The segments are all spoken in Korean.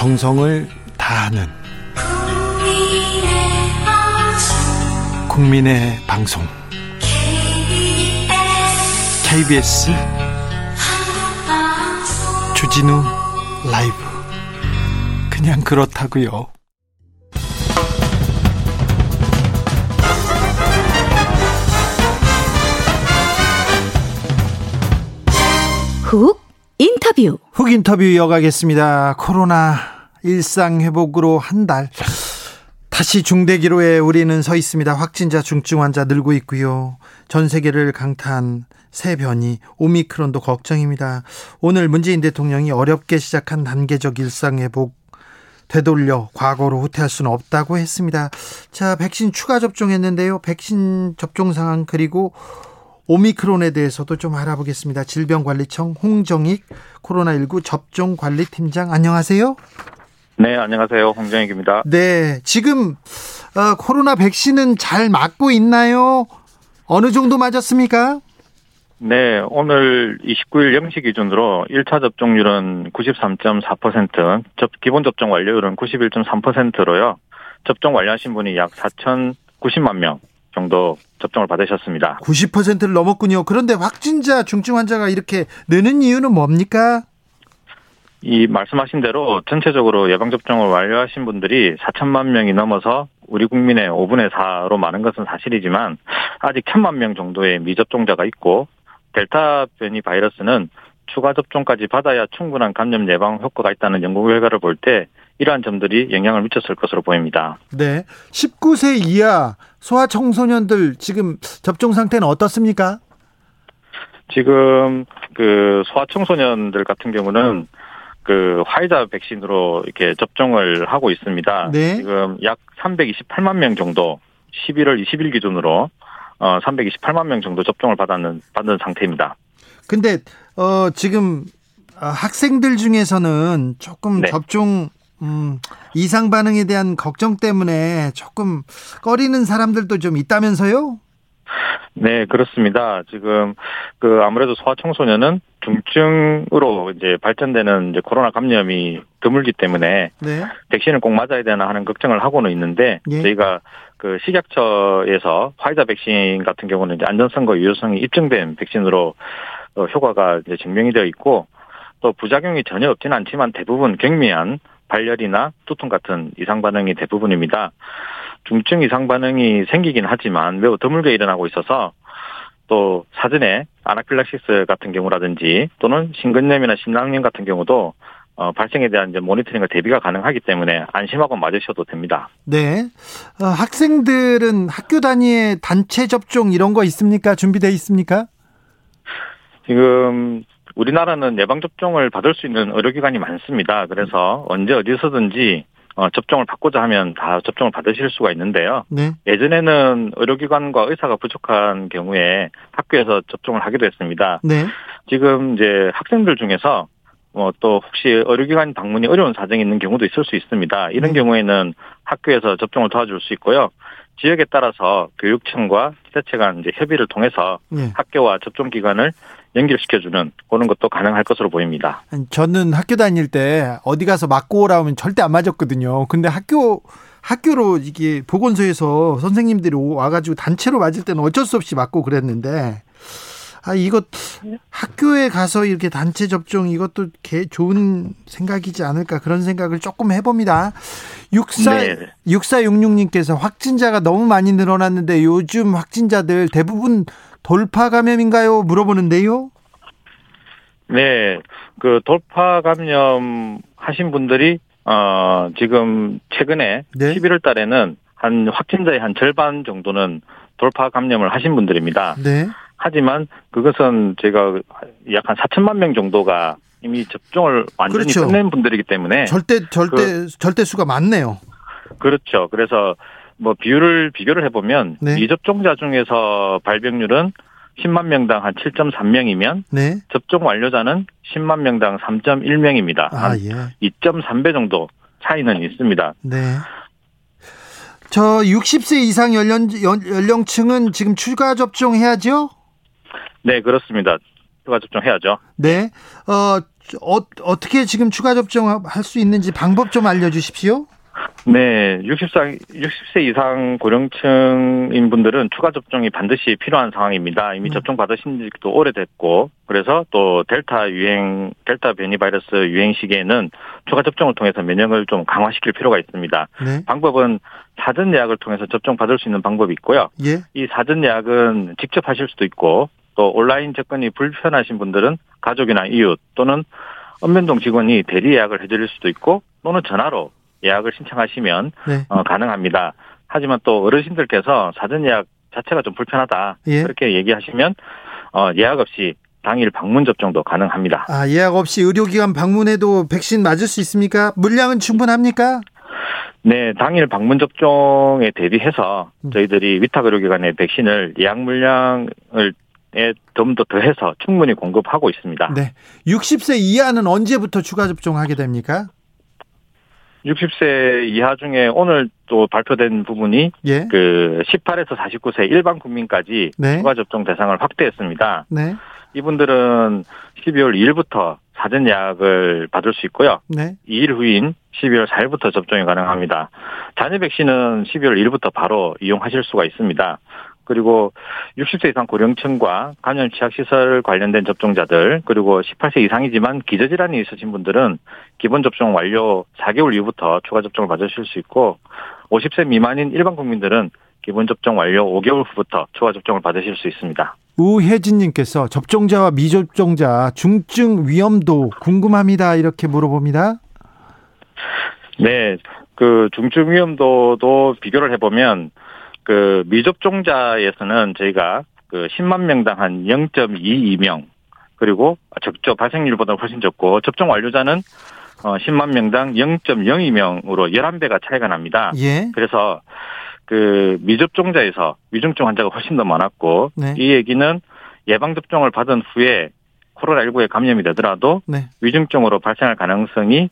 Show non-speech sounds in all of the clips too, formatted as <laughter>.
정성을 다하는 국민의 방송 KBS 주진우 라이브 그냥 그렇다고요. 훅 인터뷰. 훅 인터뷰 이어가겠습니다. 코로나 일상 회복으로 한 달. 다시 중대기로에 우리는 서 있습니다. 확진자 중증 환자 늘고 있고요. 전 세계를 강타한 새 변이 오미크론도 걱정입니다. 오늘 문재인 대통령이 어렵게 시작한 단계적 일상 회복 되돌려 과거로 후퇴할 수는 없다고 했습니다. 자, 백신 추가 접종했는데요. 백신 접종 상황 그리고 오미크론에 대해서도 좀 알아보겠습니다. 질병관리청 홍정익 코로나19 접종관리팀장 안녕하세요. 네, 안녕하세요. 홍정익입니다. 네, 지금 어, 코로나 백신은 잘 맞고 있나요? 어느 정도 맞았습니까? 네, 오늘 29일 0시 기준으로 1차 접종률은 93.4%, 접, 기본 접종 완료율은 91.3%로요. 접종 완료하신 분이 약 4,090만 명 정도 접종을 받으셨습니다. 90%를 넘었군요. 그런데 확진자 중증 환자가 이렇게 느는 이유는 뭡니까? 이 말씀하신 대로 전체적으로 예방접종을 완료하신 분들이 4천만 명이 넘어서 우리 국민의 5분의 4로 많은 것은 사실이지만 아직 1천만 명 정도의 미접종자가 있고 델타 변이 바이러스는 추가 접종까지 받아야 충분한 감염 예방 효과가 있다는 연구 결과를 볼 때 이러한 점들이 영향을 미쳤을 것으로 보입니다. 네. 19세 이하 소아청소년들 지금 접종 상태는 어떻습니까? 지금 그 소아청소년들 같은 경우는 그 화이자 백신으로 이렇게 접종을 하고 있습니다. 네. 지금 약 328만 명 정도 11월 20일 기준으로 어 328만 명 정도 접종을 받았는 받는 상태입니다. 근데 어 지금 어, 학생들 중에서는 조금 네. 접종 음, 이상 반응에 대한 걱정 때문에 조금 꺼리는 사람들도 좀 있다면서요? 네, 그렇습니다. 지금 그 아무래도 소아청소년은 중증으로 이제 발전되는 이제 코로나 감염이 드물기 때문에 네. 백신을 꼭 맞아야 되나 하는 걱정을 하고는 있는데 예. 저희가 그 식약처에서 화이자 백신 같은 경우는 이제 안전성과 유효성이 입증된 백신으로 어, 효과가 이제 증명이 되어 있고 또 부작용이 전혀 없지는 않지만 대부분 경미한 발열이나 두통 같은 이상 반응이 대부분입니다. 중증 이상 반응이 생기긴 하지만 매우 드물게 일어나고 있어서 또 사전에 아나필락시스 같은 경우라든지 또는 심근염이나 심낭염 같은 경우도 어, 발생에 대한 이제 모니터링과 대비가 가능하기 때문에 안심하고 맞으셔도 됩니다. 네. 어, 학생들은 학교 단위의 단체 접종 이런 거 있습니까? 준비돼 있습니까? 지금 우리나라는 예방 접종을 받을 수 있는 의료기관이 많습니다. 그래서 언제 어디서든지 어, 접종을 받고자 하면 다 접종을 받으실 수가 있는데요. 네. 예전에는 의료기관과 의사가 부족한 경우에 학교에서 접종을 하기도 했습니다. 네. 지금 이제 학생들 중에서 뭐또 혹시 의료기관 방문이 어려운 사정이 있는 경우도 있을 수 있습니다. 이런 네. 경우에는 학교에서 접종을 도와줄 수 있고요. 지역에 따라서 교육청과 지자체 간 이제 협의를 통해서 네. 학교와 접종 기관을 연결시켜주는 그런 것도 가능할 것으로 보입니다. 저는 학교 다닐 때 어디 가서 맞고 오라면 절대 안 맞았거든요. 근데 학교 학교로 이게 보건소에서 선생님들이 오- 와가지고 단체로 맞을 때는 어쩔 수 없이 맞고 그랬는데 아 이것 학교에 가서 이렇게 단체 접종 이것도 개 좋은 생각이지 않을까 그런 생각을 조금 해봅니다. 육사 네. 육사육육님께서 확진자가 너무 많이 늘어났는데 요즘 확진자들 대부분 돌파 감염인가요? 물어보는데요. 네, 그 돌파 감염 하신 분들이 어 지금 최근에 네. 11월 달에는 한 확진자의 한 절반 정도는 돌파 감염을 하신 분들입니다. 네. 하지만 그것은 제가 약 한 4천만 명 정도가 이미 접종을 완전히 그렇죠. 끝낸 분들이기 때문에 절대 절대 절대 수가 많네요. 그렇죠. 그래서 뭐 비율을 비교를 해보면 네. 미접종자 중에서 발병률은 10만 명당 한 7.3명이면 네. 접종 완료자는 10만 명당 3.1명입니다. 아한 예. 2.3배 정도 차이는 있습니다. 네. 저 60세 이상 연령 연, 연령 층은 지금 추가 접종해야죠? 네, 그렇습니다. 추가 접종해야죠. 네. 어, 어 어떻게 지금 추가 접종할 수 있는지 방법 좀 알려 주십시오. 네, 60세, 60세 이상 고령층인 분들은 추가 접종이 반드시 필요한 상황입니다. 이미 음. 접종 받으신 지도 오래됐고, 그래서 또 델타 유행, 델타 변이 바이러스 유행 시기에는 추가 접종을 통해서 면역을 좀 강화시킬 필요가 있습니다. 네. 방법은 사전 예약을 통해서 접종 받을 수 있는 방법이 있고요. 예. 이 사전 예약은 직접 하실 수도 있고, 또 온라인 접근이 불편하신 분들은 가족이나 이웃 또는 읍면동 직원이 대리 예약을 해드릴 수도 있고, 또는 전화로 예약을 신청하시면 네. 어, 가능합니다. 하지만 또 어르신들께서 사전 예약 자체가 좀 불편하다 예. 그렇게 얘기하시면 어, 예약 없이 당일 방문 접종도 가능합니다. 아 예약 없이 의료기관 방문해도 백신 맞을 수 있습니까? 물량은 충분합니까? 네, 당일 방문 접종에 대비해서 음. 저희들이 위탁 의료기관의 백신을 예약 물량을 좀더 더해서 충분히 공급하고 있습니다. 네. 60세 이하는 언제부터 추가 접종하게 됩니까? 60세 이하 중에 오늘 또 발표된 부분이 예. 그 18에서 49세 일반 국민까지 네. 추가 접종 대상을 확대했습니다. 네. 이분들은 12월 2일부터 사전 예약을 받을 수 있고요. 네. 2일 후인 12월 4일부터 접종이 가능합니다. 자녀 백신은 12월 1일부터 바로 이용하실 수가 있습니다. 그리고 60세 이상 고령층과 감염 취약 시설 관련된 접종자들 그리고 18세 이상이지만 기저질환이 있으신 분들은 기본 접종 완료 4개월 이후부터 추가 접종을 받으실 수 있고 50세 미만인 일반 국민들은 기본 접종 완료 5개월 후부터 추가 접종을 받으실 수 있습니다. 우혜진님께서 접종자와 미접종자 중증 위험도 궁금합니다. 이렇게 물어봅니다. 네, 그 중증 위험도도 비교를 해보면 그 미접종자에서는 저희가 그 10만 명당 한 0.22명 그리고 접종 발생률보다 훨씬 적고 접종 완료자는 어 10만 명당 0.02명으로 11배가 차이가 납니다. 예. 그래서 그 미접종자에서 위중증 환자가 훨씬 더 많았고 네. 이 얘기는 예방 접종을 받은 후에 코로나19에 감염이 되더라도 네. 위중증으로 발생할 가능성이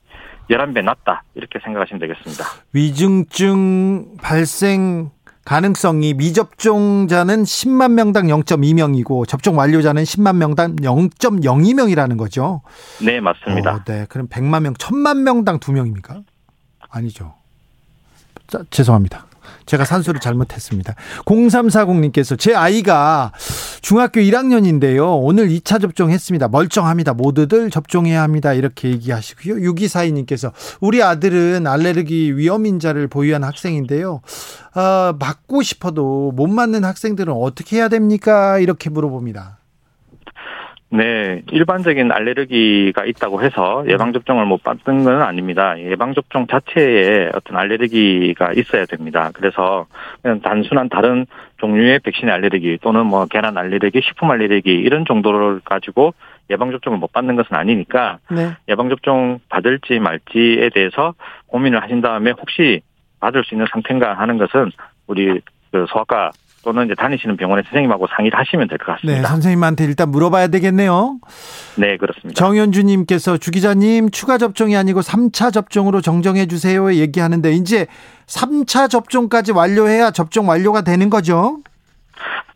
11배 낮다. 이렇게 생각하시면 되겠습니다. 위중증 발생 가능성이 미접종자는 10만 명당 0.2명이고 접종 완료자는 10만 명당 0.02명이라는 거죠. 네, 맞습니다. 어, 네, 그럼 100만 명, 1000만 명당 2명입니까? 아니죠. 자, 죄송합니다. 제가 산수를 잘못했습니다. 0340님께서 제 아이가 중학교 1학년인데요. 오늘 2차 접종했습니다. 멀쩡합니다. 모두들 접종해야 합니다. 이렇게 얘기하시고요. 6242님께서 우리 아들은 알레르기 위험인자를 보유한 학생인데요. 어, 맞고 싶어도 못 맞는 학생들은 어떻게 해야 됩니까? 이렇게 물어봅니다. 네, 일반적인 알레르기가 있다고 해서 예방접종을 못 받는 건 아닙니다. 예방접종 자체에 어떤 알레르기가 있어야 됩니다. 그래서 그냥 단순한 다른 종류의 백신 알레르기 또는 뭐 계란 알레르기, 식품 알레르기 이런 정도를 가지고 예방접종을 못 받는 것은 아니니까 네. 예방접종 받을지 말지에 대해서 고민을 하신 다음에 혹시 받을 수 있는 상태인가 하는 것은 우리 그 소아과 또는 이제 다니시는 병원의 선생님하고 상의를 하시면 될 것 같습니다. 네, 선생님한테 일단 물어봐야 되겠네요. 네, 그렇습니다. 정현주님께서 주 기자님 추가 접종이 아니고 3차 접종으로 정정해 주세요 얘기하는데 이제 3차 접종까지 완료해야 접종 완료가 되는 거죠?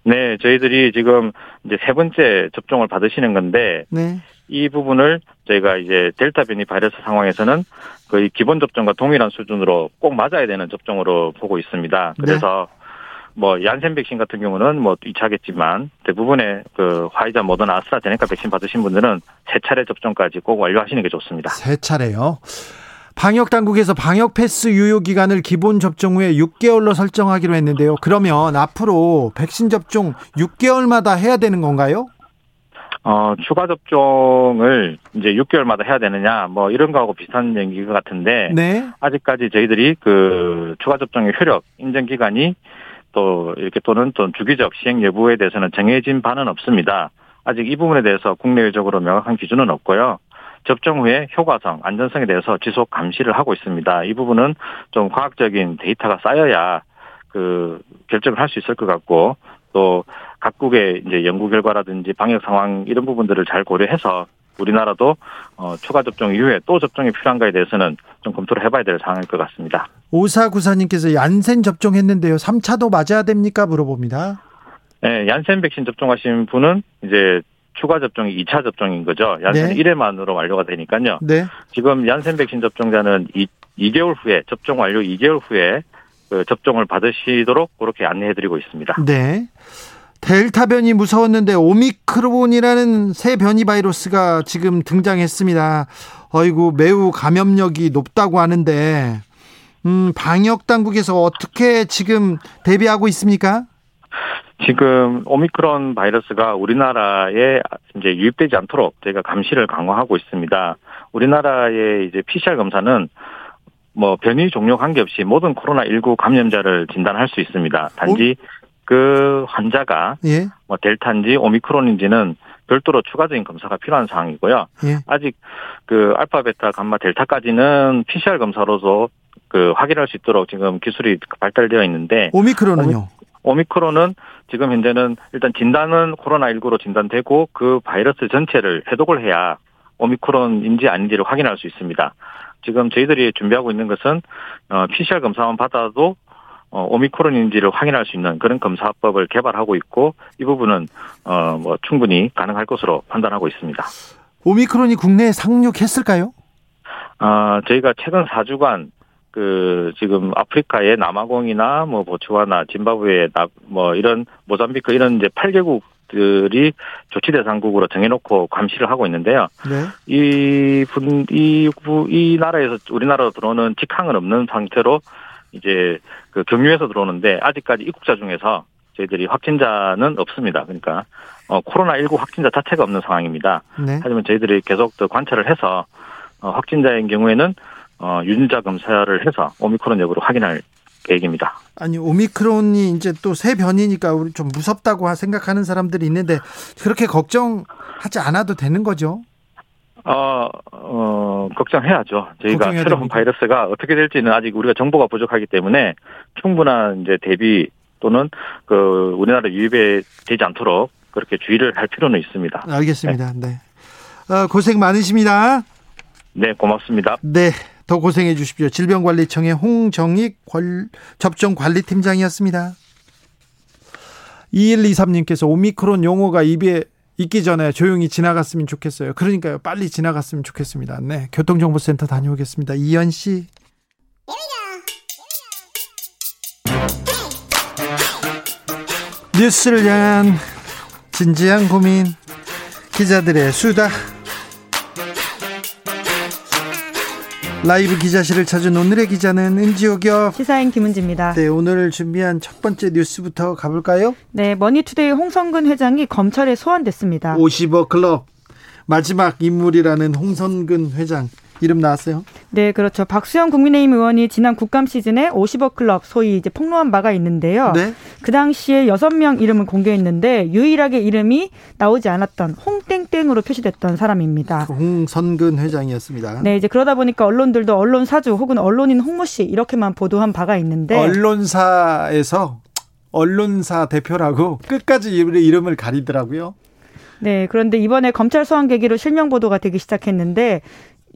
네, 저희들이 지금 이제 세 번째 접종을 받으시는 건데 네. 이 부분을 저희가 이제 델타 변이 바이러스 상황에서는 거의 기본 접종과 동일한 수준으로 꼭 맞아야 되는 접종으로 보고 있습니다. 네. 그래서 네. 뭐 얀센 백신 같은 경우는 뭐 2차겠지만 대부분의 그 화이자, 모더나, 아스트라제네카 백신 받으신 분들은 세 차례 접종까지 꼭 완료하시는 게 좋습니다. 세 차례요. 방역 당국에서 방역 패스 유효 기간을 기본 접종 후에 6개월로 설정하기로 했는데요. 그러면 앞으로 백신 접종 6개월마다 해야 되는 건가요? 어, 추가 접종을 이제 6개월마다 해야 되느냐, 뭐 이런 거하고 비슷한 얘기 같은데, 네. 아직까지 저희들이 그 추가 접종의 효력 인정 기간이 또 이렇게 또는 또 주기적 시행 여부에 대해서는 정해진 바는 없습니다. 아직 이 부분에 대해서 국내적으로 명확한 기준은 없고요. 접종 후에 효과성, 안전성에 대해서 지속 감시를 하고 있습니다. 이 부분은 좀 과학적인 데이터가 쌓여야 그 결정을 할 수 있을 것 같고 또 각국의 이제 연구 결과라든지 방역 상황 이런 부분들을 잘 고려해서 우리나라도 어, 추가 접종 이후에 또 접종이 필요한가에 대해서는 좀 검토를 해봐야 될 상황일 것 같습니다. 오사구사님께서 얀센 접종했는데요. 3차도 맞아야 됩니까? 물어봅니다. 네, 얀센 백신 접종하신 분은 이제 추가 접종이 2차 접종인 거죠. 얀센 네. 1회만으로 완료가 되니까요. 네. 지금 얀센 백신 접종자는 2, 2개월 후에 접종 완료 2개월 후에 그 접종을 받으시도록 그렇게 안내해드리고 있습니다. 네. 델타 변이 무서웠는데 오미크론이라는 새 변이 바이러스가 지금 등장했습니다. 어이구 매우 감염력이 높다고 하는데 음, 방역 당국에서 어떻게 지금 대비하고 있습니까? 지금 오미크론 바이러스가 우리나라에 이제 유입되지 않도록 저희가 감시를 강화하고 있습니다. 우리나라의 이제 PCR 검사는 뭐 변이 종류 관계없이 모든 코로나 19 감염자를 진단할 수 있습니다. 단지 그 환자가 예. 뭐 델타인지 오미크론인지는 별도로 추가적인 검사가 필요한 상황이고요. 예. 아직 그 알파, 베타, 감마, 델타까지는 PCR 검사로서 그 확인할 수 있도록 지금 기술이 발달되어 있는데 오미크론은요? 오미크론은 지금 현재는 일단 진단은 코로나19로 진단되고 그 바이러스 전체를 해독을 해야 오미크론인지 아닌지를 확인할 수 있습니다. 지금 저희들이 준비하고 있는 것은 어, PCR 검사만 받아도 어, 오미크론인지를 확인할 수 있는 그런 검사법을 개발하고 있고 이 부분은 어, 뭐 충분히 가능할 것으로 판단하고 있습니다. 오미크론이 국내에 상륙했을까요? 아, 저희가 최근 4주간 그 지금 아프리카의 남아공이나 뭐 보츠와나 짐바브웨 나- 뭐 이런 모잠비크 이런 이제 8개국 들이 조치 대상국으로 정해놓고 감시를 하고 있는데요. 네. 이분이이 이 나라에서 우리나라로 들어오는 직항은 없는 상태로 이제 그 경유해서 들어오는데 아직까지 입국자 중에서 저희들이 확진자는 없습니다. 그러니까 어 코로나 19 확진자 자체가 없는 상황입니다. 네. 하지만 저희들이 계속 더 관찰을 해서 어, 확진자인 경우에는 어, 유전자 검사를 해서 오미크론 여부를 확인할 계획입니다. 아니 오미크론이 이제 또 새 변이니까 우리 좀 무섭다고 생각하는 사람들이 있는데 그렇게 걱정하지 않아도 되는 거죠. 어, 어, 걱정해야죠. 저희가 새로운 됩니까? 바이러스가 어떻게 될지는 아직 우리가 정보가 부족하기 때문에 충분한 이제 대비 또는 그 우리나라 유입에 되지 않도록 그렇게 주의를 할 필요는 있습니다. 알겠습니다. 네. 어, 고생 많으십니다. 네, 고맙습니다. 네. 더 고생해 주십시오. 질병관리청의 홍정익 관- 접종관리팀장이었습니다. 2123님께서 오미크론 용어가 입에 있기 전에 조용히 지나갔으면 좋겠어요. 그러니까요. 빨리 지나갔으면 좋겠습니다. 네. 교통정보센터 다녀오겠습니다. 이현 씨. 뉴스를 향한 진지한 고민 기자들의 수다 라이브 기자실을 찾은 오늘의 기자는 은지옥이요. 시사인 김은지입니다. 네, 오늘 준비한 첫 번째 뉴스부터 가볼까요? 네, 머니투데이 홍선근 회장이 검찰에 소환됐습니다. 50억 클럽 마지막 인물이라는 홍선근 회장 이름 나왔어요? 네, 그렇죠. 박수영 국민의힘 의원이 지난 국감 시즌에 50억 클럽 소위 이제 폭로한 바가 있는데요. 네. 그 당시에 여섯 명 이름을 공개했는데 유일하게 이름이 나오지 않았던 홍땡땡으로 표시됐던 사람입니다. 홍선근 회장이었습니다. 네, 이제 그러다 보니까 언론들도 언론 사주 혹은 언론인 홍모 씨 이렇게만 보도한 바가 있는데 언론사에서 언론사 대표라고 끝까지 이름을 가리더라고요. 네, 그런데 이번에 검찰 소환 계기로 실명 보도가 되기 시작했는데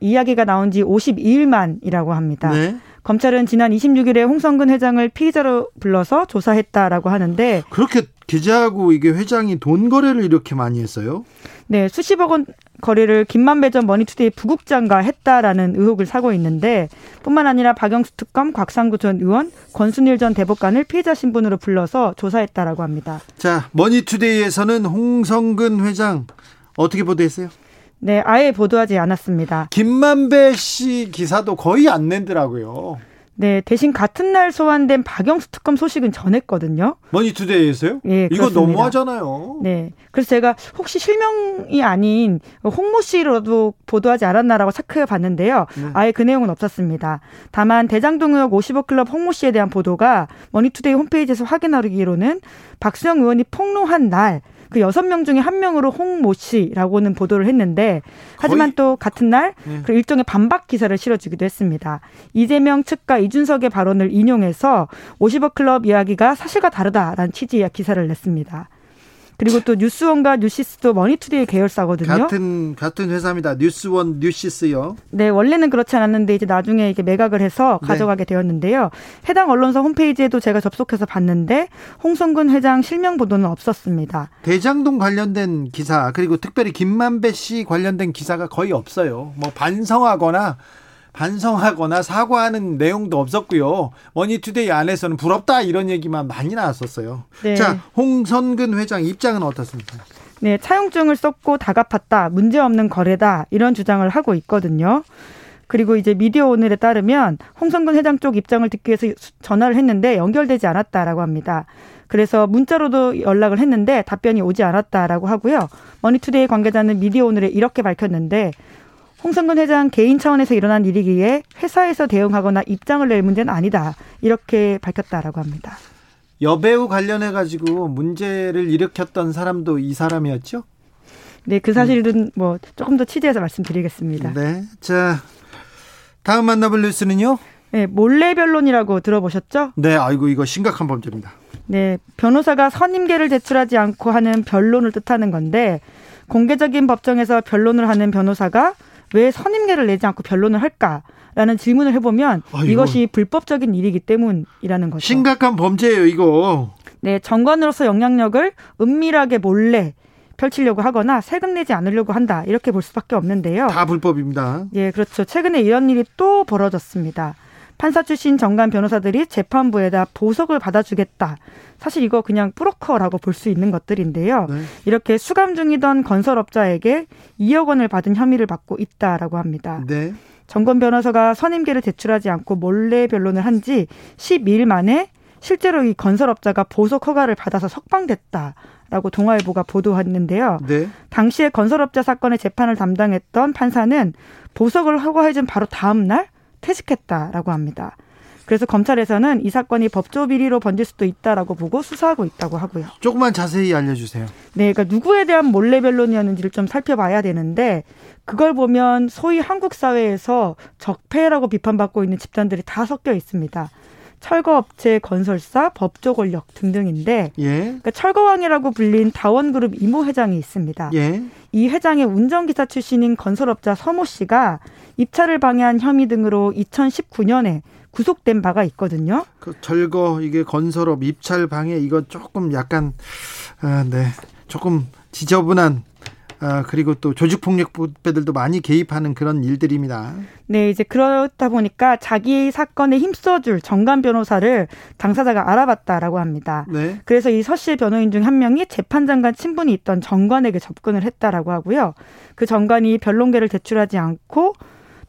이야기가 나온 지 52일 만이라고 합니다. 네. 검찰은 지난 26일에 홍선근 회장을 피의자로 불러서 조사했다라고 하는데 그렇게 기자하고 이게 회장이 돈 거래를 이렇게 많이 했어요? 네, 수십억 원 거래를 김만배 전 머니투데이 부국장과 했다라는 의혹을 사고 있는데 뿐만 아니라 박영수 특검, 곽상도 전 의원, 권순일 전 대법관을 피의자 신분으로 불러서 조사했다라고 합니다. 자, 머니투데이에서는 홍선근 회장 어떻게 보도했어요? 네, 아예 보도하지 않았습니다. 김만배 씨 기사도 거의 안 내더라고요. 네, 대신 같은 날 소환된 박영수 특검 소식은 전했거든요. 머니투데이에서요? 예, 이거 그렇습니다. 너무하잖아요. 네. 그래서 제가 혹시 실명이 아닌 홍모 씨로도 보도하지 않았나라고 체크해 봤는데요. 네. 아예 그 내용은 없었습니다. 다만 대장동 의혹 55 클럽 홍모 씨에 대한 보도가 머니투데이 홈페이지에서 확인하기로는 박수영 의원이 폭로한 날 그 여섯 명 중에 한 명으로 홍모 씨라고는 보도를 했는데 하지만 또 같은 날 네. 그 일종의 반박 기사를 실어주기도 했습니다. 이재명 측과 이준석의 발언을 인용해서 50억 클럽 이야기가 사실과 다르다라는 취지의 기사를 냈습니다. 그리고 또 뉴스원과 뉴시스도 머니투데이 계열사거든요. 같은 같은 회사입니다. 뉴스원, 뉴시스요. 네, 원래는 그렇지 않았는데 이제 나중에 이게 매각을 해서 네. 가져가게 되었는데요. 해당 언론사 홈페이지에도 제가 접속해서 봤는데 홍선근 회장 실명 보도는 없었습니다. 대장동 관련된 기사 그리고 특별히 김만배 씨 관련된 기사가 거의 없어요. 뭐 반성하거나 반성하거나 사과하는 내용도 없었고요. 머니투데이 안에서는 부럽다 이런 얘기만 많이 나왔었어요. 네. 자, 홍선근 회장 입장은 어떻습니까? 네, 차용증을 썼고 다 갚았다. 문제없는 거래다. 이런 주장을 하고 있거든요. 그리고 이제 미디어 오늘에 따르면 홍선근 회장 쪽 입장을 듣기 위해서 수- 전화를 했는데 연결되지 않았다라고 합니다. 그래서 문자로도 연락을 했는데 답변이 오지 않았다라고 하고요. 머니투데이 관계자는 미디어 오늘에 이렇게 밝혔는데 홍선근 회장 개인 차원에서 일어난 일이기에 회사에서 대응하거나 입장을 낼 문제는 아니다. 이렇게 밝혔다라고 합니다. 여배우 관련해 가지고 문제를 일으켰던 사람도 이 사람이었죠? 네, 그 사실은 뭐 조금 더 취재해서 말씀드리겠습니다. 네. 자, 다음 만나볼 뉴스는요? 네, 몰래 변론이라고 들어보셨죠? 네, 아이고 이거 심각한 범죄입니다. 네, 변호사가 선임계를 제출하지 않고 하는 변론을 뜻하는 건데 공개적인 법정에서 변론을 하는 변호사가 왜 선임계를 내지 않고 변론을 할까라는 질문을 해보면 아, 이것이 불법적인 일이기 때문이라는 거죠. 심각한 범죄예요, 이거. 네, 정관으로서 영향력을 은밀하게 몰래 펼치려고 하거나 세금 내지 않으려고 한다 이렇게 볼 수밖에 없는데요. 다 불법입니다. 예, 그렇죠. 최근에 이런 일이 또 벌어졌습니다. 판사 출신 정관 변호사들이 재판부에다 보석을 받아주겠다. 사실 이거 그냥 뿌로커라고 볼 수 있는 것들인데요. 네. 이렇게 수감 중이던 건설업자에게 2억 원을 받은 혐의를 받고 있다라고 합니다. 네. 정권 변호사가 선임계를 제출하지 않고 몰래 변론을 한 지 12일 만에 실제로 이 건설업자가 보석 허가를 받아서 석방됐다 라고 동아일보가 보도했는데요. 네. 당시에 건설업자 사건의 재판을 담당했던 판사는 보석을 허가해준 바로 다음 날 퇴직했다라고 합니다. 그래서 검찰에서는 이 사건이 법조 비리로 번질 수도 있다라고 보고 수사하고 있다고 하고요. 조금만 자세히 알려주세요. 네, 그러니까 누구에 대한 몰래 변론이었는지를 좀 살펴봐야 되는데 그걸 보면 소위 한국 사회에서 적폐라고 비판받고 있는 집단들이 다 섞여 있습니다. 철거업체, 건설사, 법조 권력 등등인데 예. 그러니까 철거왕이라고 불린 다원그룹 이모 회장이 있습니다. 예. 이 회장의 운전기사 출신인 건설업자 서모 씨가 입찰을 방해한 혐의 등으로 2019년에 구속된 바가 있거든요. 그 절거 이게 건설업 입찰 방해 이거 조금 약간 아, 네. 조금 지저분한 아, 그리고 또 조직폭력배들도 많이 개입하는 그런 일들입니다. 네, 이제 그렇다 보니까 자기 사건에 힘써줄 정관 변호사를 당사자가 알아봤다라고 합니다. 네. 그래서 이 서 씨의 변호인 중 한 명이 재판장관 친분이 있던 정관에게 접근을 했다라고 하고요. 그 정관이 변론계를 제출하지 않고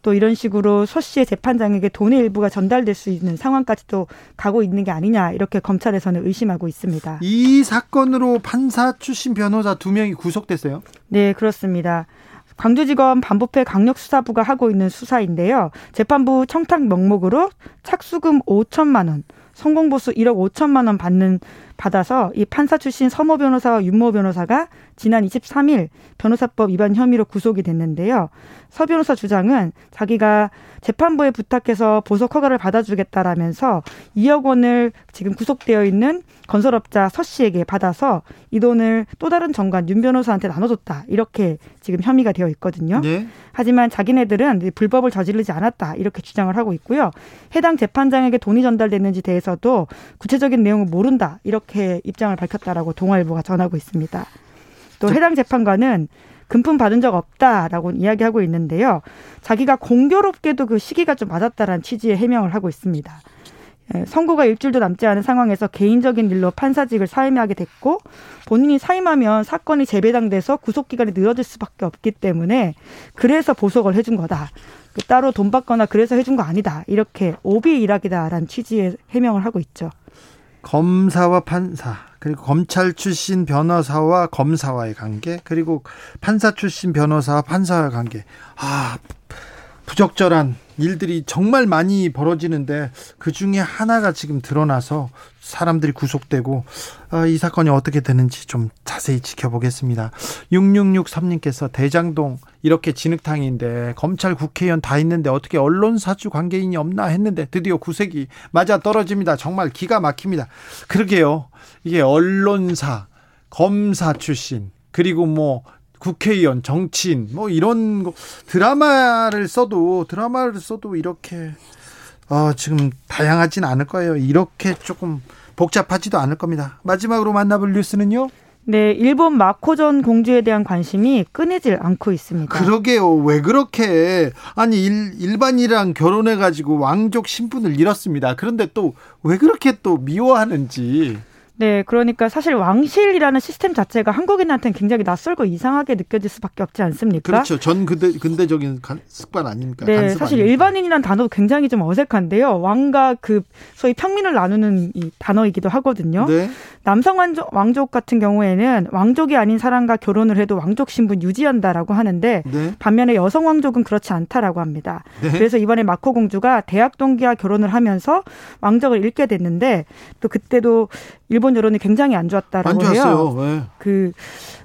또 이런 식으로 서 씨의 재판장에게 돈의 일부가 전달될 수 있는 상황까지 도 가고 있는 게 아니냐 이렇게 검찰에서는 의심하고 있습니다. 이 사건으로 판사 출신 변호사 두 명이 구속됐어요. 네, 그렇습니다. 광주지검 반부패 강력수사부가 하고 있는 수사인데요. 재판부 청탁 명목으로 착수금 5천만 원, 성공보수 1억 5천만 원 받는 받아서 이 판사 출신 서모 변호사와 윤모 변호사가 지난 23일 변호사법 위반 혐의로 구속이 됐는데요. 서 변호사 주장은 자기가 재판부에 부탁해서 보석 허가를 받아주겠다라면서 2억 원을 지금 구속되어 있는 건설업자 서 씨에게 받아서 이 돈을 또 다른 정관 윤 변호사한테 나눠줬다 이렇게 지금 혐의가 되어 있거든요. 네. 하지만 자기네들은 불법을 저지르지 않았다 이렇게 주장을 하고 있고요. 해당 재판장에게 돈이 전달됐는지 대해서도 구체적인 내용을 모른다 이렇게 입장을 밝혔다라고 동아일보가 전하고 있습니다. 또 해당 재판관은 금품 받은 적 없다라고 이야기하고 있는데요. 자기가 공교롭게도 그 시기가 좀 맞았다라는 취지의 해명을 하고 있습니다. 예, 선고가 일주일도 남지 않은 상황에서 개인적인 일로 판사직을 사임하게 됐고 본인이 사임하면 사건이 재배당돼서 구속 기간이 늘어질 수밖에 없기 때문에 그래서 보석을 해준 거다. 그 따로 돈 받거나 그래서 해준 거 아니다. 이렇게 오비 일학이다라는 취지의 해명을 하고 있죠. 검사와 판사 그리고 검찰 출신 변호사와 검사와의 관계 그리고 판사 출신 변호사와 판사와의 관계 아 부적절한 일들이 정말 많이 벌어지는데 그 중에 하나가 지금 드러나서 사람들이 구속되고 아, 이 사건이 어떻게 되는지 좀 자세히 지켜보겠습니다. 6663님께서 대장동 이렇게 진흙탕인데 검찰 국회의원 다 있는데 어떻게 언론 사주 관계인이 없나 했는데 드디어 구색이 맞아 떨어집니다. 정말 기가 막힙니다. 그러게요. 이게 언론사 검사 출신 그리고 뭐 국회의원, 정치인 뭐 이런 거 드라마를 써도 드라마를 써도 이렇게 어, 지금 다양하진 않을 거예요. 이렇게 조금 복잡하지도 않을 겁니다. 마지막으로 만나볼 뉴스는요. 네, 일본 마코전 공주에 대한 관심이 끊이질 않고 있습니다. 그러게요. 왜 그렇게 아니 일, 일반이랑 결혼해 가지고 왕족 신분을 잃었습니다. 그런데 또 왜 그렇게 또 미워하는지 네, 그러니까 사실 왕실이라는 시스템 자체가 한국인한테는 굉장히 낯설고 이상하게 느껴질 수밖에 없지 않습니까? 그렇죠. 전 근대 근대적인 습관 아닙니까? 네, 사실 아닙니까? 일반인이란 단어도 굉장히 좀 어색한데요. 왕과 그 소위 평민을 나누는 이 단어이기도 하거든요. 네. 남성 왕족, 왕족 같은 경우에는 왕족이 아닌 사람과 결혼을 해도 왕족 신분 유지한다라고 하는데 네. 반면에 여성 왕족은 그렇지 않다라고 합니다. 네. 그래서 이번에 마코 공주가 대학 동기와 결혼을 하면서 왕족을 잃게 됐는데 또 그때도 일본 여론이 굉장히 안 좋았다라고 안 해요. 네. 그,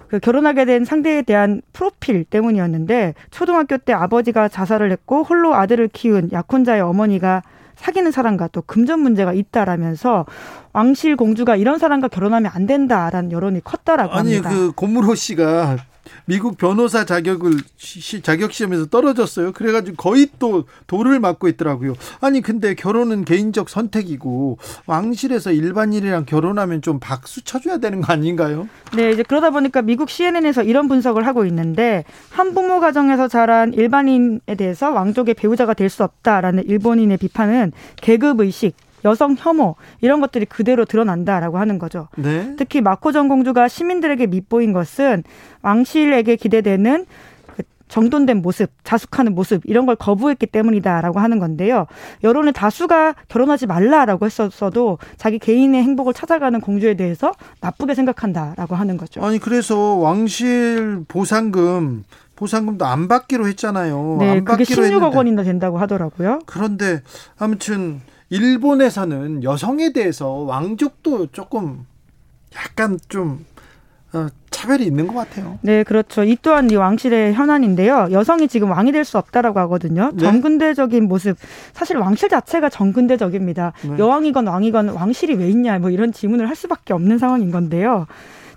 그 결혼하게 된 상대에 대한 프로필 때문이었는데 초등학교 때 아버지가 자살을 했고 홀로 아들을 키운 약혼자의 어머니가 사귀는 사람과 또 금전 문제가 있다라면서 왕실 공주가 이런 사람과 결혼하면 안 된다라는 여론이 컸다라고 아니, 합니다. 아니 그 고무로 씨가 미국 변호사 자격을 시, 자격 시험에서 떨어졌어요. 그래가지고 거의 또 돌을 맞고 있더라고요. 아니 근데 결혼은 개인적 선택이고 왕실에서 일반인이랑 결혼하면 좀 박수 쳐줘야 되는 거 아닌가요? 네, 이제 그러다 보니까 미국 CNN에서 이런 분석을 하고 있는데 한부모 가정에서 자란 일반인에 대해서 왕족의 배우자가 될 수 없다라는 일본인의 비판은 계급 의식 여성 혐오 이런 것들이 그대로 드러난다라고 하는 거죠. 네. 특히 마코 전 공주가 시민들에게 밉보인 것은 왕실에게 기대되는 그 정돈된 모습, 자숙하는 모습 이런 걸 거부했기 때문이다라고 하는 건데요. 여론의 다수가 결혼하지 말라라고 했었어도 자기 개인의 행복을 찾아가는 공주에 대해서 나쁘게 생각한다라고 하는 거죠. 아니 그래서 왕실 보상금 보상금도 안 받기로 했잖아요. 네, 안 그게 16억 했는데. 원이나 된다고 하더라고요. 그런데 아무튼 일본에서는 여성에 대해서 왕족도 조금 약간 좀 어, 차별이 있는 것 같아요. 네, 그렇죠. 이 또한 이 왕실의 현안인데요. 여성이 지금 왕이 될 수 없다라고 하거든요. 네? 정근대적인 모습. 사실 왕실 자체가 정근대적입니다. 네. 여왕이건 왕이건 왕실이 왜 있냐 뭐 이런 질문을 할 수밖에 없는 상황인 건데요.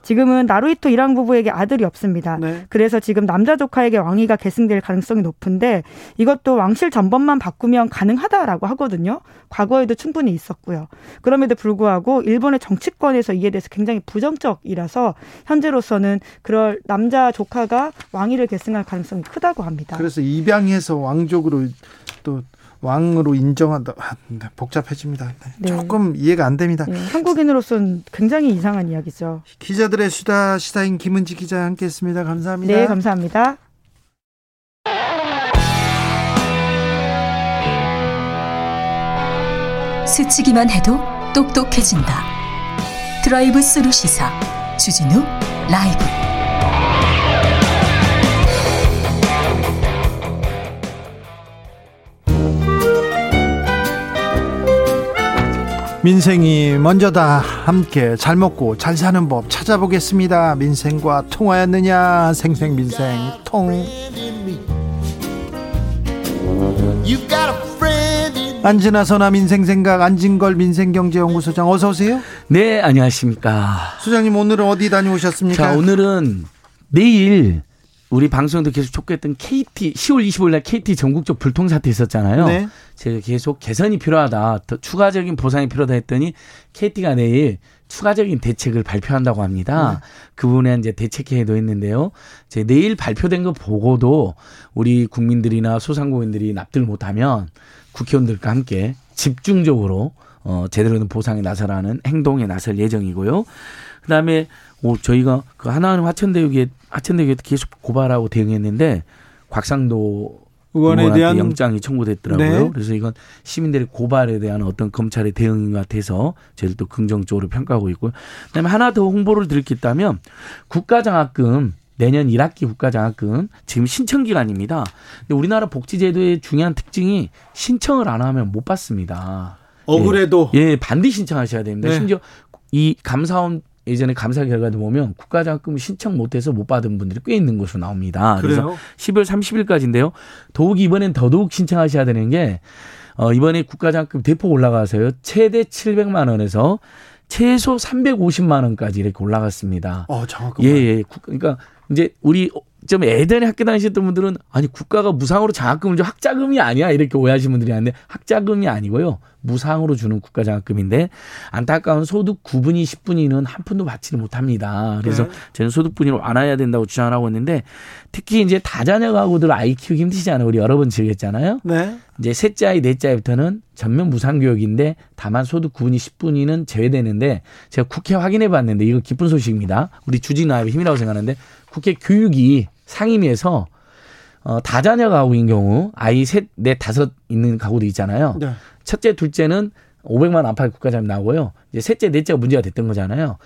지금은 나루이토 이랑 부부에게 아들이 없습니다. 네. 그래서 지금 남자 조카에게 왕위가 계승될 가능성이 높은데 이것도 왕실 전번만 바꾸면 가능하다라고 하거든요. 과거에도 충분히 있었고요. 그럼에도 불구하고 일본의 정치권에서 이에 대해서 굉장히 부정적이라서 현재로서는 그럴 남자 조카가 왕위를 계승할 가능성이 크다고 합니다. 그래서 입양해서 왕족으로 또 왕으로 인정한다. 아, 네, 복잡해집니다. 네. 네. 조금 이해가 안 됩니다. 네, 한국인으로서는 굉장히 이상한 이야기죠. 기자들의 수다 시사인 김은지 기자 함께했습니다. 감사합니다. 네, 감사합니다. 스치기만 해도 똑똑해진다. 드라이브 스루 시사 주진우 라이브. 민생이 먼저다. 함께 잘 먹고 잘 사는 법 찾아보겠습니다. 민생과 통하였느냐? 생생민생 통. 안진아 선아 민생생각 안진걸 민생경제연구소장 어서 오세요. 네 안녕하십니까. 소장님 오늘은 어디 다녀오셨습니까? 자 오늘은 내일 우리 방송도 계속 촉구했던 KT 10월 25일 날 KT 전국적 불통 사태 있었잖아요. 네. 제가 계속 개선이 필요하다. 더 추가적인 보상이 필요하다 했더니 KT가 내일 추가적인 대책을 발표한다고 합니다. 네. 그 부분에 이제 대책회에 놓였는데요. 제 내일 발표된 거 보고도 우리 국민들이나 소상공인들이 납득을 못하면 국회의원들과 함께 집중적으로 어 제대로 된 보상에 나서라는 행동에 나설 예정이고요. 그다음에 오, 저희가 그 하나하나 화천대유에 화천대유에 계속 고발하고 대응했는데 곽상도 의원에 대한 영장이 청구됐더라고요. 네. 그래서 이건 시민들의 고발에 대한 어떤 검찰의 대응인 것 같아서 저희도 긍정적으로 평가하고 있고요. 그다음에 하나 더 홍보를 드릴 게 있다면 국가장학금 내년 1학기 국가장학금 지금 신청 기간입니다. 근데 우리나라 복지제도의 중요한 특징이 신청을 안 하면 못 받습니다. 억울해도 예, 예 반드시 신청하셔야 됩니다. 네. 심지어 이 감사원 예전에 감사 결과도 보면 국가장학금 신청 못해서 못 받은 분들이 꽤 있는 것으로 나옵니다. 그래요? 그래서 12월 30일까지인데요. 더욱 이번엔 더더욱 신청하셔야 되는 게 어, 이번에 국가장학금 대폭 올라가서요. 최대 700만 원에서 최소 350만 원까지 이렇게 올라갔습니다. 어, 정확한. 예, 예. 그러니까 이제 우리 좀 예전에 학교 다니셨던 분들은 아니 국가가 무상으로 장학금을 줘 학자금이 아니야 이렇게 오해하시는 분들이 있는데 학자금이 아니고요 무상으로 주는 국가 장학금인데 안타까운 소득 9분위 10분위는 한 푼도 받지를 못합니다. 그래서 네. 저는 소득 분위를 완화해야 된다고 주장을 하고 있는데 특히 이제 다자녀 가구들 아이 키우기 힘드시잖아요. 우리 여러 번 지적했잖아요. 네. 이제 셋째 아이 넷째 아이부터는 전면 무상 교육인데 다만 소득 9분위 10분위는 제외되는데 제가 국회 확인해 봤는데 이거 기쁜 소식입니다. 우리 주진 아이의 힘이라고 생각하는데 국회 교육이 상임위에서 어, 다자녀 가구인 경우 아이 셋, 넷, 다섯 있는 가구도 있잖아요. 네. 첫째, 둘째는 500만 안팎 국가자금 나오고요. 이제 셋째, 넷째가 문제가 됐던 거잖아요.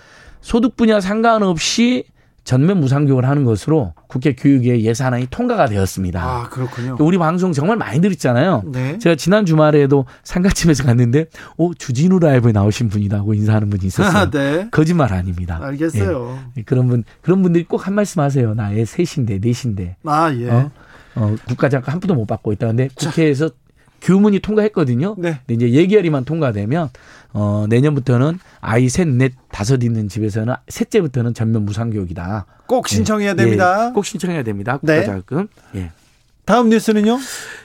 소득 분야 상관없이 전면 무상교육을 하는 것으로 국회 교육의 예산안이 통과가 되었습니다. 아, 그렇군요. 우리 방송 정말 많이 들었잖아요. 네. 제가 지난 주말에도 상가집에서 갔는데, 오, 주진우 라이브에 나오신 분이라고 인사하는 분이 있었어요. 아, <laughs> 네. 거짓말 아닙니다. 알겠어요. 예. 그런 분, 그런 분들이 꼭 한 말씀 하세요. 나의 셋인데, 넷인데. 아, 예. 어? 어, 국가장관 한 푼도 못 받고 있다는데 국회에서 교문이 통과했거든요. 네. 근데 이제 예결위만 통과되면 어, 내년부터는 아이 셋, 넷, 다섯 있는 집에서는 셋째부터는 전면 무상교육이다. 꼭 네. 신청해야 네. 됩니다. 예, 꼭 신청해야 됩니다. 국가자금. 네. 예. 다음 뉴스는요?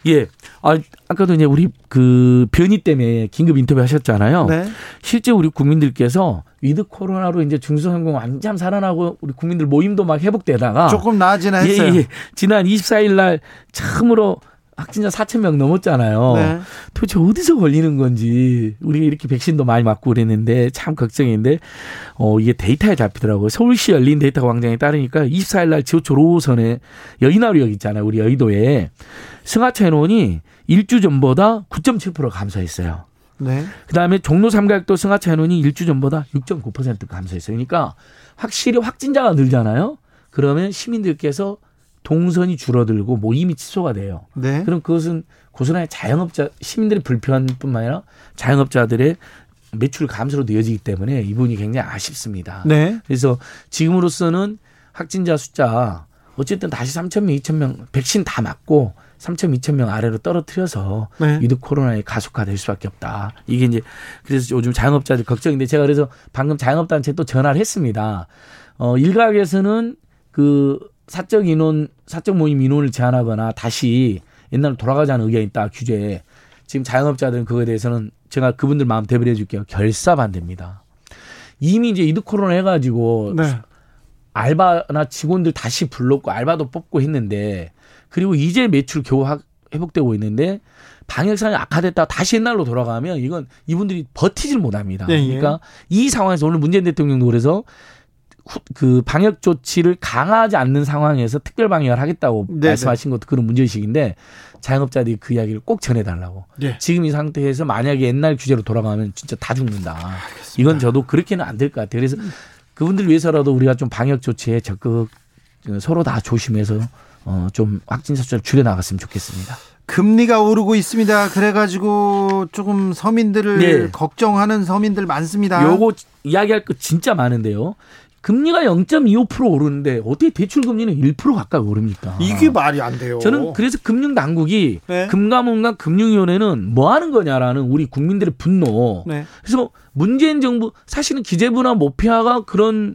예. 아, 아까도 이제 우리 그 변이 때문에 긴급 인터뷰 하셨잖아요. 네. 실제 우리 국민들께서 위드 코로나로 이제 중소상공 완전 살아나고 우리 국민들 모임도 막 회복되다가 조금 나아지나 했어요. 예, 예. 지난 24일 날 처음으로 확진자 4천 명 넘었잖아요. 네. 도대체 어디서 걸리는 건지 우리가 이렇게 백신도 많이 맞고 그랬는데 참 걱정인데 어 이게 데이터에 잡히더라고요. 서울시 열린 데이터 광장에 따르니까 24일 날 지하철 5호선에 여의나루역 있잖아요. 우리 여의도에 승하차 인원이 일주 전보다 9.7% 감소했어요. 네. 그다음에 종로 삼각도 승하차 인원이 일주 전보다 6.9% 감소했어요. 그러니까 확실히 확진자가 늘잖아요. 그러면 시민들께서 동선이 줄어들고 모임이 취소가 돼요. 네. 그럼 그것은 고스란히 자영업자 시민들의 불편뿐만 아니라 자영업자들의 매출 감소로 이어지기 때문에 이분이 굉장히 아쉽습니다. 네. 그래서 지금으로서는 확진자 숫자 어쨌든 다시 3천 명, 2천 명 백신 다 맞고 3천, 2천 명 아래로 떨어뜨려서 네. 위드 코로나에 가속화될 수밖에 없다. 이게 이제 그래서 요즘 자영업자들 걱정인데 제가 그래서 방금 자영업 단체 또 전화를 했습니다. 어 일각에서는 그 사적 인원, 사적 모임 인원을 제한하거나 다시 옛날로 돌아가자는 의견이 있다, 규제에. 지금 자영업자들은 그거에 대해서는 제가 그분들 마음 대변해 줄게요. 결사 반대입니다. 이미 이제 이드 코로나 해가지고 네. 알바나 직원들 다시 불렀고 알바도 뽑고 했는데 그리고 이제 매출 겨우 회복되고 있는데 방역 상황이 악화됐다 다시 옛날로 돌아가면 이건 이분들이 버티질 못합니다. 네, 예. 그러니까 이 상황에서 오늘 문재인 대통령도 그래서 그 방역 조치를 강화하지 않는 상황에서 특별 방역을 하겠다고 네네. 말씀하신 것도 그런 문제의식인데 자영업자들이 그 이야기를 꼭 전해달라고. 네. 지금 이 상태에서 만약에 옛날 규제로 돌아가면 진짜 다 죽는다. 알겠습니다. 이건 저도 그렇게는 안 될 것 같아요. 그래서 그분들 위해서라도 우리가 좀 방역 조치에 적극 서로 다 조심해서 어, 좀 확진자 수를 줄여 나갔으면 좋겠습니다. 금리가 오르고 있습니다. 그래가지고 조금 서민들을 네. 걱정하는 서민들 많습니다. 요거 이야기할 거 진짜 많은데요. 금리가 0.25% 오르는데 어떻게 대출 금리는 1% 가까이 오릅니까? 이게 말이 안 돼요. 저는 그래서 금융 당국이 네. 금감원과 금융위원회는 뭐 하는 거냐라는 우리 국민들의 분노. 네. 그래서 문재인 정부 사실은 기재부나 모피아가 그런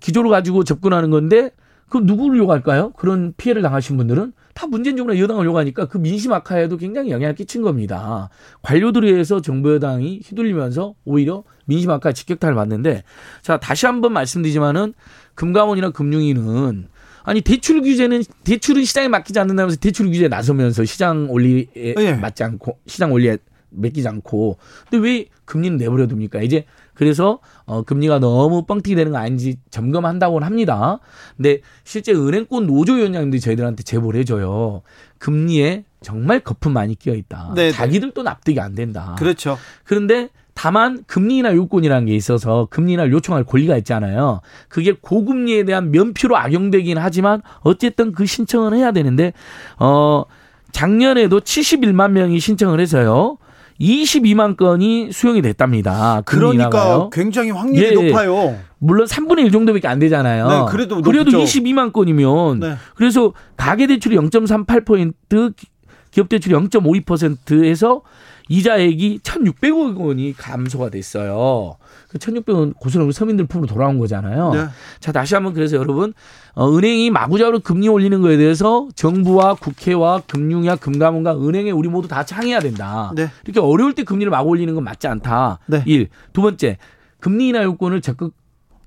기조를 가지고 접근하는 건데 그럼 누구를 요구할까요? 그런 피해를 당하신 분들은 다 문재인 정부나 여당을 요구하니까 그 민심 악화에도 굉장히 영향을 끼친 겁니다. 관료들에 의해서 정부 여당이 휘둘리면서 오히려 민심 악화에 직격탄을 맞는데 자 다시 한번 말씀드리지만은 금감원이나 금융위는 아니 대출 규제는 대출은 시장에 맡기지 않는다면서 대출 규제 나서면서 시장 원리에 네. 맞지 않고 시장 원리에 맡기지 않고 근데 왜 금리는 내버려 둡니까? 이제 그래서 어 금리가 너무 뻥튀기 되는 거 아닌지 점검한다고는 합니다. 근데 실제 은행권 노조위원장님들이 저희들한테 제보를 해줘요. 금리에 정말 거품 많이 끼어 있다. 네네. 자기들도 납득이 안 된다. 그렇죠. 그런데 다만 금리나 요건이라는 게 있어서 금리나 요청할 권리가 있잖아요. 그게 고금리에 대한 면피로 악용되긴 하지만 어쨌든 그 신청은 해야 되는데 어 작년에도 71만 명이 신청을 해서요. 22만 건이 수용이 됐답니다. 그러니까 굉장히 확률이 예, 높아요. 물론 3분의 1 정도밖에 안 되잖아요. 네, 그래도 그래도 높죠. 22만 건이면 네. 그래서 가계 대출이 0.38% 기업 대출이 0.52%에서 이자액이 1,600억 원이 감소가 됐어요. 그 1,600원 고스란히 서민들 품으로 돌아온 거잖아요. 네. 자, 다시 한번 그래서 여러분, 어, 은행이 마구잡이로 금리 올리는 거에 대해서 정부와 국회와 금융약, 금감원과 은행에 우리 모두 다 창의해야 된다. 네. 이렇게 어려울 때 금리를 막 올리는 건 맞지 않다. 네. 일. 두 번째, 금리 인하 요건을 적극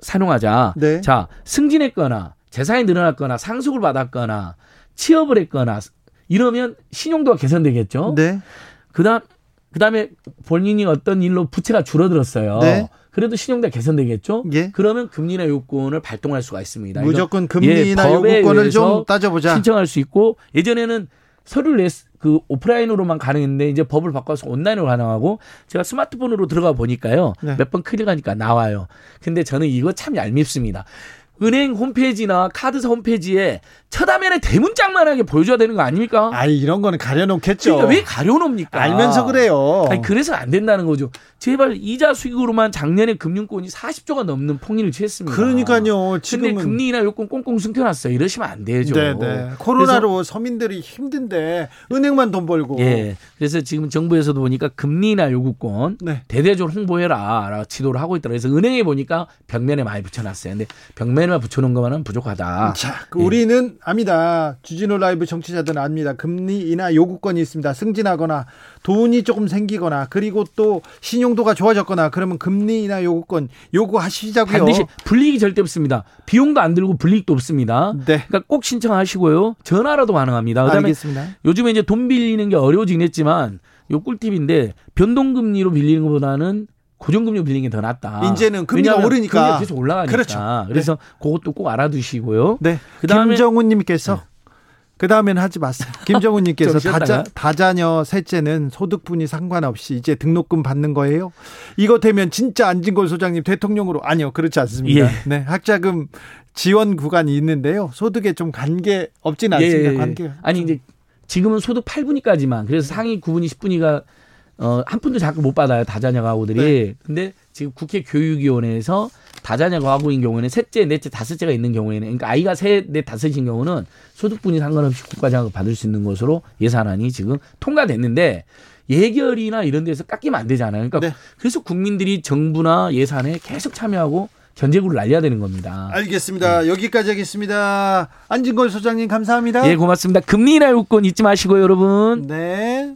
사용하자. 네. 자, 승진했거나 재산이 늘어났거나 상속을 받았거나 취업을 했거나 이러면 신용도가 개선되겠죠. 네. 그다음 그다음에 본인이 어떤 일로 부채가 줄어들었어요. 네. 그래도 신용도가 개선되겠죠. 예. 그러면 금리나 요건을 발동할 수가 있습니다. 무조건 금리나 예, 요건을 좀 따져보자. 신청할 수 있고 예전에는 서류를 냈, 그 오프라인으로만 가능했는데 이제 법을 바꿔서 온라인으로 가능하고 제가 스마트폰으로 들어가 보니까요. 네. 몇번 클릭하니까 나와요. 근데 저는 이거 참 얄밉습니다. 은행 홈페이지나 카드사 홈페이지에 첫 화면에 대문짝만하게 보여줘야 되는 거 아닙니까? 아 이런 거는 가려놓겠죠. 그러니까 왜 가려놓습니까? 알면서 그래요. 아니, 그래서 안 된다는 거죠. 제발 이자 수익으로만 작년에 금융권이 40조가 넘는 폭리를 취했습니다. 그러니까요. 지금 금리 인하 요건 꽁꽁 숨겨놨어요. 이러시면 안 되죠. 네네. 코로나로 서민들이 힘든데 은행만 돈 벌고. 예. 그래서 지금 정부에서도 보니까 금리 인하 요구권 네. 대대적으로 홍보해라 지도를 하고 있더라. 그래서 은행에 보니까 벽면에 많이 붙여놨어요. 근데 벽면 에만 붙여놓은 것만은 부족하다. 자, 그 예. 우리는 압니다. 주진우 라이브 정치자들은 압니다. 금리 인하 요구권이 있습니다. 승진하거나 돈이 조금 생기거나 그리고 또 신용도가 좋아졌거나 그러면 금리 인하 요구권 요구하시자고요. 반드시 불이익이 절대 없습니다. 비용도 안 들고 불이익도 없습니다. 네. 그러니까 꼭 신청하시고요. 전화라도 가능합니다. 그다음에 알겠습니다. 요즘에 이제 돈 빌리는 게 어려워지긴 했지만 요 꿀팁인데 변동금리로 빌리는 것보다는 고정금리 빌리는 게 더 낫다. 이제는 금리가 오르니까 금리가 계속 올라가니까. 그렇죠. 그래서 네. 그것도 꼭 알아두시고요. 네. 그다음에 김정훈님께서 네. 그 다음에는 하지 마세요. <laughs> 김정훈님께서 다자, 다자녀 셋째는 소득분이 상관없이 이제 등록금 받는 거예요. 이거 되면 진짜 안진걸 소장님 대통령으로 아니요 그렇지 않습니다. 예. 네 학자금 지원 구간이 있는데요. 소득에 좀 관계 없지는 예, 않습니다. 예. 관계 아니 이제 지금은 소득 8분위까지만 그래서 상위 9분위 10분위가 어, 한 푼도 자꾸 못 받아요. 다자녀 가구들이. 네. 근데 지금 국회 교육위원회에서 다자녀 가구인 경우에는 셋째, 넷째, 다섯째가 있는 경우에는 그러니까 아이가 셋, 넷, 다섯인 경우는 소득분이 상관없이 국가장학을 받을 수 있는 것으로 예산안이 지금 통과됐는데 예결이나 이런 데서 깎이면 안 되잖아요. 그러니까 네. 그래서 국민들이 정부나 예산에 계속 참여하고 견제구를 날려야 되는 겁니다. 알겠습니다. 네. 여기까지 하겠습니다. 안진걸 소장님 감사합니다. 예, 고맙습니다. 금리 인하 요건 잊지 마시고요, 여러분. 네.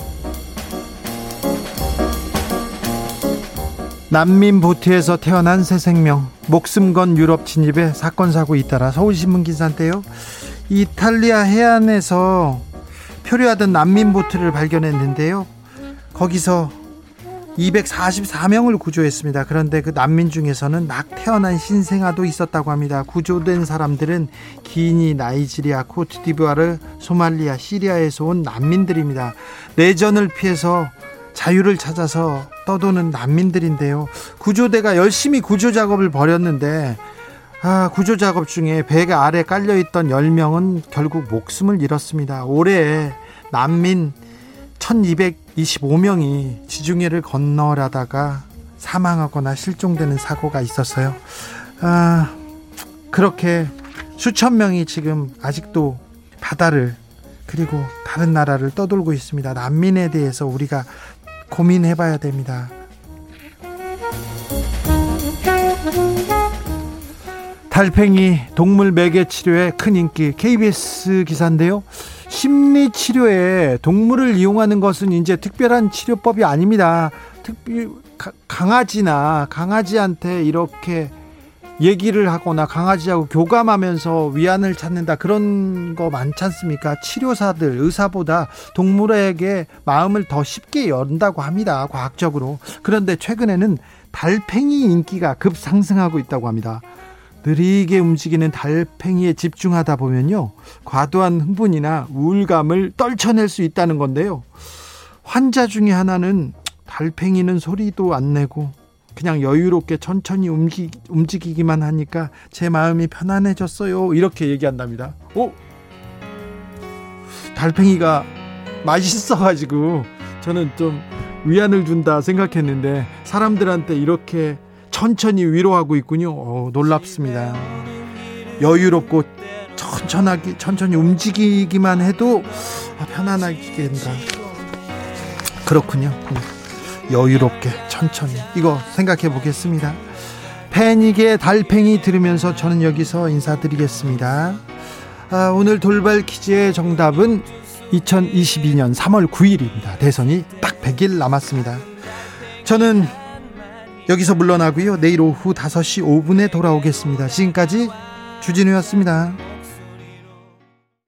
난민 보트에서 태어난 새 생명 목숨 건 유럽 진입에 사건 사고 잇따라 서울신문 기사인데요. 이탈리아 해안에서 표류하던 난민 보트를 발견했는데요. 거기서 244명을 구조했습니다. 그런데 그 난민 중에서는 막 태어난 신생아도 있었다고 합니다. 구조된 사람들은 기니, 나이지리아, 코트디부아르, 소말리아, 시리아에서 온 난민들입니다. 내전을 피해서 자유를 찾아서 떠도는 난민들인데요. 구조대가 열심히 구조 작업을 벌였는데 아, 구조 작업 중에 배가 아래 깔려 있던 10명은 결국 목숨을 잃었습니다. 올해 난민 1225명이 지중해를 건너려다가 사망하거나 실종되는 사고가 있었어요. 아, 그렇게 수천 명이 지금 아직도 바다를 그리고 다른 나라를 떠돌고 있습니다. 난민에 대해서 우리가 고민해 봐야 됩니다. 달팽이 동물 매개 치료에 큰 인기 KBS 기사인데요. 심리 치료에 동물을 이용하는 것은 이제 특별한 치료법이 아닙니다. 특히 강아지나 강아지한테 이렇게 얘기를 하거나 강아지하고 교감하면서 위안을 찾는다 그런 거 많지 않습니까? 치료사들 의사보다 동물에게 마음을 더 쉽게 연다고 합니다. 과학적으로. 그런데 최근에는 달팽이 인기가 급상승하고 있다고 합니다. 느리게 움직이는 달팽이에 집중하다 보면요. 과도한 흥분이나 우울감을 떨쳐낼 수 있다는 건데요. 환자 중에 하나는 달팽이는 소리도 안 내고 그냥 여유롭게 천천히 움직, 움직이기만 하니까 제 마음이 편안해졌어요. 이렇게 얘기한답니다. 오! 달팽이가 맛있어가지고 저는 좀 위안을 준다 생각했는데 사람들한테 이렇게 천천히 위로하고 있군요. 오, 놀랍습니다. 여유롭고 천천하게 천천히 움직이기만 해도 편안하게 된다. 그렇군요. 여유롭게 천천히 이거 생각해 보겠습니다. 패닉의 달팽이 들으면서 저는 여기서 인사드리겠습니다. 아, 오늘 돌발 퀴즈의 정답은 2022년 3월 9일입니다. 대선이 딱 100일 남았습니다. 저는 여기서 물러나고요. 내일 오후 5시 5분에 돌아오겠습니다. 지금까지 주진우였습니다.